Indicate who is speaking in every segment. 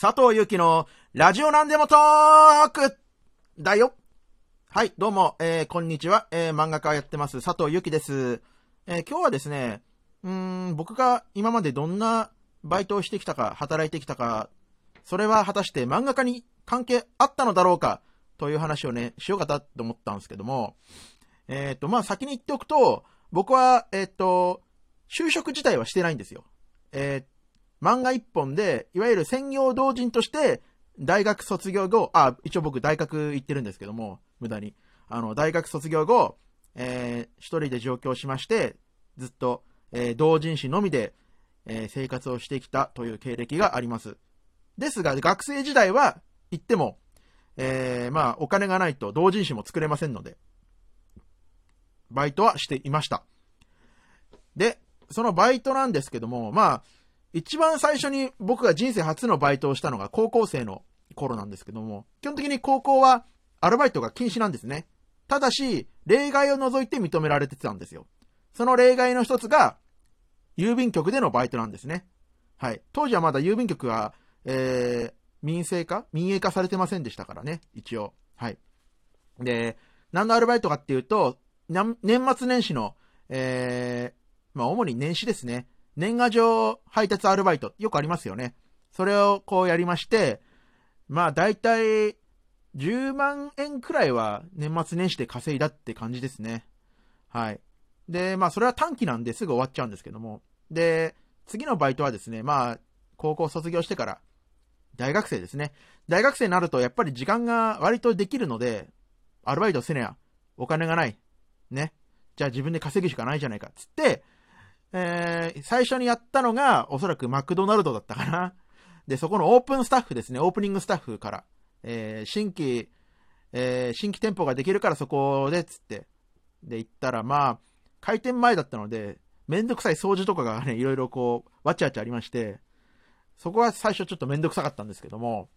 Speaker 1: 佐藤ゆきのラジオなんでもトークだよ。はい、どうも、えー、こんにちは、えー、漫画家やってます佐藤ゆきです。えー、今日はですね、うん、僕が今までどんなバイトをしてきたか、働いてきたか、それは果たして漫画家に関係あったのだろうか、という話をね、しようかなと思ったんですけども、えっ、と、まあ、先に言っておくと、僕は、えっ、と、就職自体はしてないんですよ。えー、漫画一本で、いわゆる専業同人として、大学卒業後、あ、一応僕大学行ってるんですけども、無駄に。あの、大学卒業後、えー、一人で上京しまして、ずっと、えー、同人誌のみで、えー、生活をしてきたという経歴があります。ですが、学生時代は、行っても、えー、まあ、お金がないと同人誌も作れませんので、バイトはしていました。で、そのバイトなんですけども、まあ、一番最初に僕が人生初のバイトをしたのが高校生の頃なんですけども、基本的に高校はアルバイトが禁止なんですね。ただし、例外を除いて認められてたんですよ。その例外の一つが、郵便局でのバイトなんですね。はい。当時はまだ郵便局は、えー、民生化？民営化されてませんでしたからね、一応。はい。で、何のアルバイトかっていうと、年末年始の、えー、まあ、主に年始ですね。年賀状配達アルバイト、よくありますよね。それをこうやりまして、まあ、大体、10万円くらいは年末年始で稼いだって感じですね。はい。で、まあ、それは短期なんですぐ終わっちゃうんですけども。で、次のバイトはですね、まあ、高校卒業してから、大学生ですね。大学生になると、やっぱり時間が割とできるので、アルバイトせねや、お金がない。ね。じゃあ自分で稼ぐしかないじゃないか。つって、えー、最初にやったのが、おそらくマクドナルドだったかな。で、そこのオープンスタッフですね、オープニングスタッフから、えー、新規、えー、新規店舗ができるからそこで、つって。で、行ったら、まあ、開店前だったので、めんどくさい掃除とかがね、いろいろこう、わちゃわちゃありまして、そこは最初ちょっとめんどくさかったんですけども、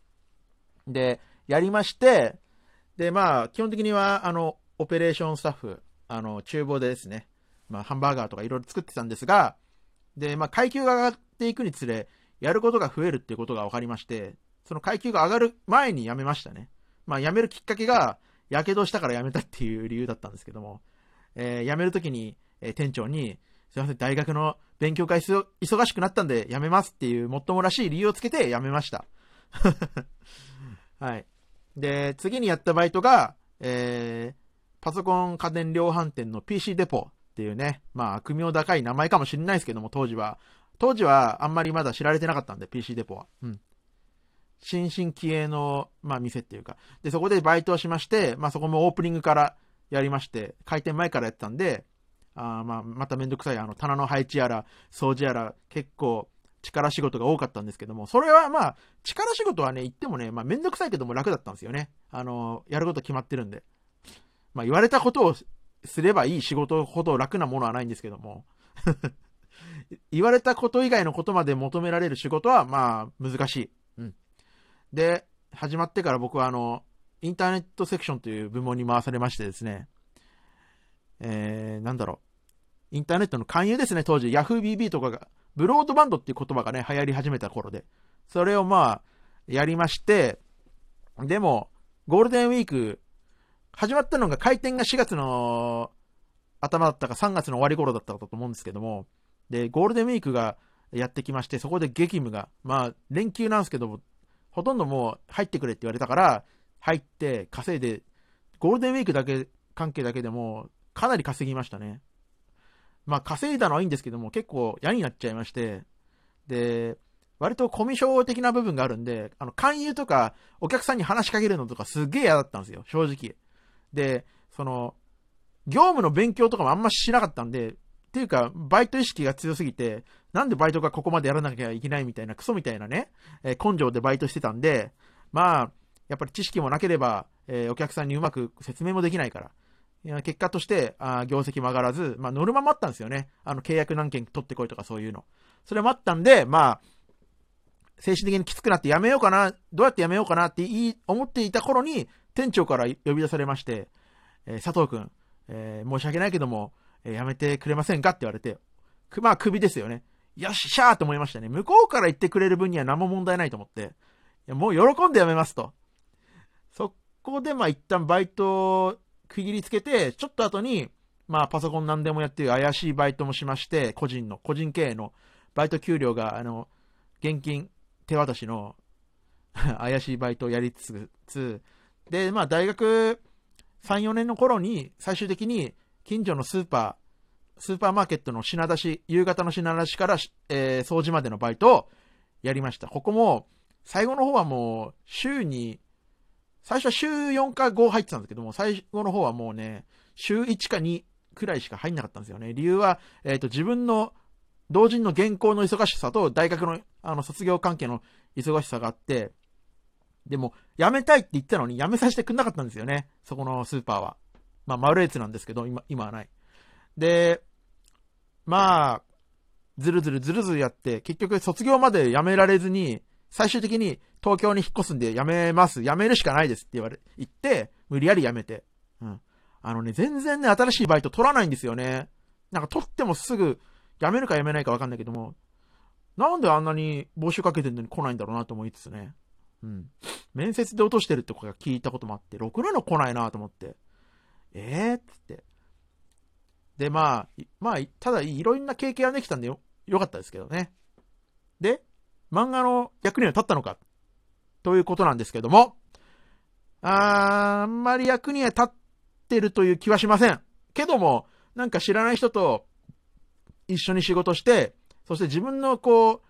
Speaker 1: で、やりまして、で、まあ、基本的には、あの、オペレーションスタッフ、あの、厨房でですね、まあ、ハンバーガーとかいろいろ作ってたんですが、で、まあ、階級が上がっていくにつれ、やることが増えるっていうことが分かりまして、その階級が上がる前に辞めましたね。まあ、辞めるきっかけが、やけどしたから辞めたっていう理由だったんですけども、えー、辞めるときに、えー、店長に、すいません、大学の勉強会忙しくなったんで辞めますっていうもっともらしい理由をつけて辞めました。はい。で、次にやったバイトが、えー、パソコン家電量販店の PC デポっていうね、まあ悪名高い名前かもしれないですけども、当時は。当時はあんまりまだ知られてなかったんで、PC デポは。うん。新進気鋭の、まあ店っていうか。で、そこでバイトをしまして、まあそこもオープニングからやりまして、開店前からやってたんで、あまあ、まためんどくさい、あの、棚の配置やら、掃除やら、結構、力仕事が多かったんですけども、それはまあ、力仕事はね、言ってもね、まあ、めんどくさいけども楽だったんですよね。あの、やること決まってるんで。まあ、言われたことをすればいい仕事ほど楽なものはないんですけども 言われたこと以外のことまで求められる仕事は、まあ、難しい。うん。で、始まってから僕はあの、インターネットセクションという部門に回されましてですね、えー、なんだろう。インターネットの勧誘ですね、当時。YahooBB とかが、ブロードバンドっていう言葉がね、流行り始めた頃で。それをまあ、やりまして、でも、ゴールデンウィーク始まったのが開店が4月の頭だったか3月の終わり頃だったかと思うんですけども、で、ゴールデンウィークがやってきまして、そこで激務が、まあ、連休なんですけども、ほとんどもう入ってくれって言われたから、入って稼いで、ゴールデンウィークだけ、関係だけでも、かなり稼ぎましたね。まあ、稼いだのはいいんですけども、結構嫌になっちゃいまして、で、割とコミュ障的な部分があるんで、あの、勧誘とか、お客さんに話しかけるのとかすげえ嫌だったんですよ、正直。で、その、業務の勉強とかもあんましなかったんで、っていうか、バイト意識が強すぎて、なんでバイトがここまでやらなきゃいけないみたいな、クソみたいなね、えー、根性でバイトしてたんで、まあ、やっぱり知識もなければ、えー、お客さんにうまく説明もできないから。いや結果として、あ業績も上がらず、まあ、ノルマもあったんですよね。あの、契約何件取ってこいとかそういうの。それもあったんで、まあ、精神的にきつくなってやめようかな、どうやってやめようかなって言い、思っていた頃に、店長から呼び出されまして、えー、佐藤君、えー、申し訳ないけども、えー、やめてくれませんかって言われて、く、まあ、首ですよね。よっしゃーと思いましたね。向こうから言ってくれる分には何も問題ないと思って、いやもう喜んで辞めますと。そこでまあ一旦バイトを区切りつけて、ちょっと後に、まあパソコン何でもやってる怪しいバイトもしまして、個人の、個人経営のバイト給料が、あの、現金手渡しの 怪しいバイトをやりつつ、で、まあ大学3、4年の頃に最終的に近所のスーパー、スーパーマーケットの品出し、夕方の品出しから、えー、掃除までのバイトをやりました。ここも、最後の方はもう、週に、最初は週4か5入ってたんですけども、最後の方はもうね、週1か2くらいしか入んなかったんですよね。理由は、えっ、ー、と、自分の同人の原稿の忙しさと大学のあの卒業関係の忙しさがあって、でも、辞めたいって言ったのに辞めさせてくんなかったんですよね。そこのスーパーは。まあ、マルエツなんですけど、今、今はない。で、まあ、ずるずるずるずるやって、結局卒業まで辞められずに、最終的に東京に引っ越すんで辞めます。辞めるしかないですって言われ、言って、無理やり辞めて。うん。あのね、全然ね、新しいバイト取らないんですよね。なんか取ってもすぐ、辞めるか辞めないか分かんないけども、なんであんなに募集かけてるのに来ないんだろうなと思いつつね。うん。面接で落としてるってことが聞いたこともあって、ろくなの来ないなと思って。ええー、って。で、まあ、まあ、ただいろんな経験ができたんでよ、よかったですけどね。で、漫画の役には立ったのかということなんですけども、あー、あんまり役には立ってるという気はしません。けども、なんか知らない人と一緒に仕事して、そして自分のこう、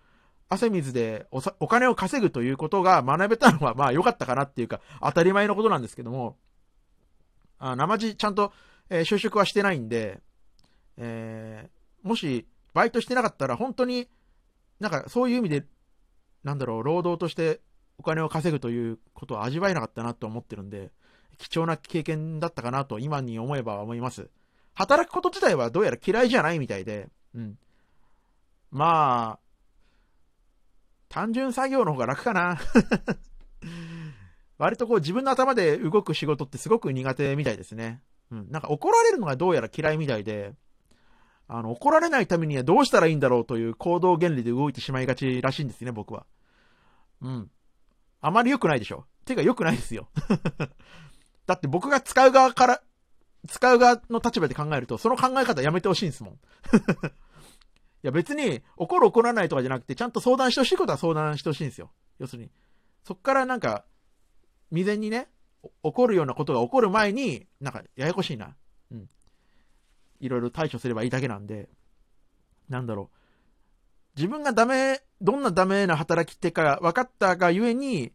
Speaker 1: 汗水でおお金を稼ぐということが学べたのはまあ良かったかなっていうか、当たり前のことなんですけども、あ生地ちゃんと、えー、就職はしてないんで、えー、もしバイトしてなかったら本当になんかそういう意味で、なんだろう、労働としてお金を稼ぐということは味わえなかったなと思ってるんで、貴重な経験だったかなと今に思えば思います。働くこと自体はどうやら嫌いじゃないみたいで、うん。まあ、単純作業の方が楽かな。割とこう自分の頭で動く仕事ってすごく苦手みたいですね。うん。なんか怒られるのがどうやら嫌いみたいで、あの、怒られないためにはどうしたらいいんだろうという行動原理で動いてしまいがちらしいんですね、僕は。うん。あまり良くないでしょ。てか良くないですよ。だって僕が使う側から、使う側の立場で考えると、その考え方やめてほしいんですもん。や別に怒る怒らないとかじゃなくて、ちゃんと相談してほしいことは相談してほしいんですよ。要するに。そっからなんか、未然にね、起こるようなことが起こる前に、なんか、ややこしいな。うん。いろいろ対処すればいいだけなんで、なんだろう。自分がダメ、どんなダメな働き手か分かったがゆえに、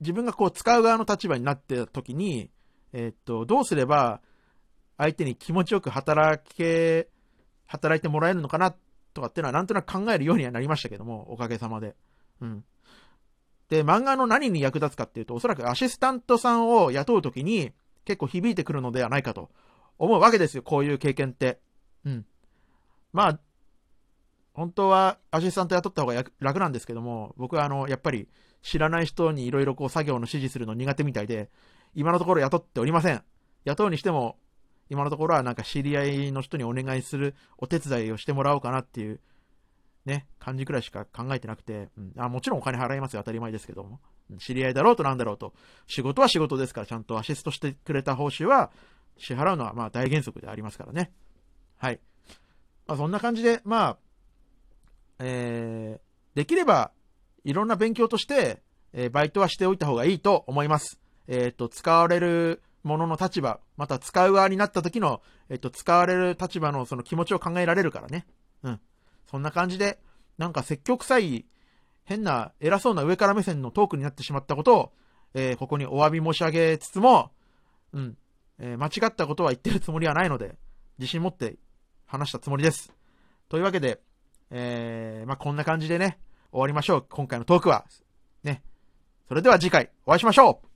Speaker 1: 自分がこう使う側の立場になってた時に、えー、っと、どうすれば相手に気持ちよく働け、働いてもらえるのかなっとかっていうのはなんとなく考えるようにはなりましたけども、おかげさまで。うん。で、漫画の何に役立つかっていうと、おそらくアシスタントさんを雇うときに結構響いてくるのではないかと思うわけですよ、こういう経験って。うん。まあ、本当はアシスタント雇った方が楽なんですけども、僕はあの、やっぱり知らない人にいろいろこう作業の指示するの苦手みたいで、今のところ雇っておりません。雇うにしても、今のところはなんか知り合いの人にお願いするお手伝いをしてもらおうかなっていう、ね、感じくらいしか考えてなくて、うん、あもちろんお金払いますよ、当たり前ですけども。知り合いだろうとなんだろうと。仕事は仕事ですから、ちゃんとアシストしてくれた報酬は支払うのはまあ大原則でありますからね。はい。まあそんな感じで、まあ、えー、できれば、いろんな勉強として、えー、バイトはしておいた方がいいと思います。えっ、ー、と、使われるものの立場、また使う側になった時の、えっと、使われる立場のその気持ちを考えられるからね。うん。そんな感じで、なんか積極臭い、変な、偉そうな上から目線のトークになってしまったことを、えー、ここにお詫び申し上げつつも、うん、えー、間違ったことは言ってるつもりはないので、自信持って話したつもりです。というわけで、えー、まあ、こんな感じでね、終わりましょう。今回のトークは。ね。それでは次回お会いしましょう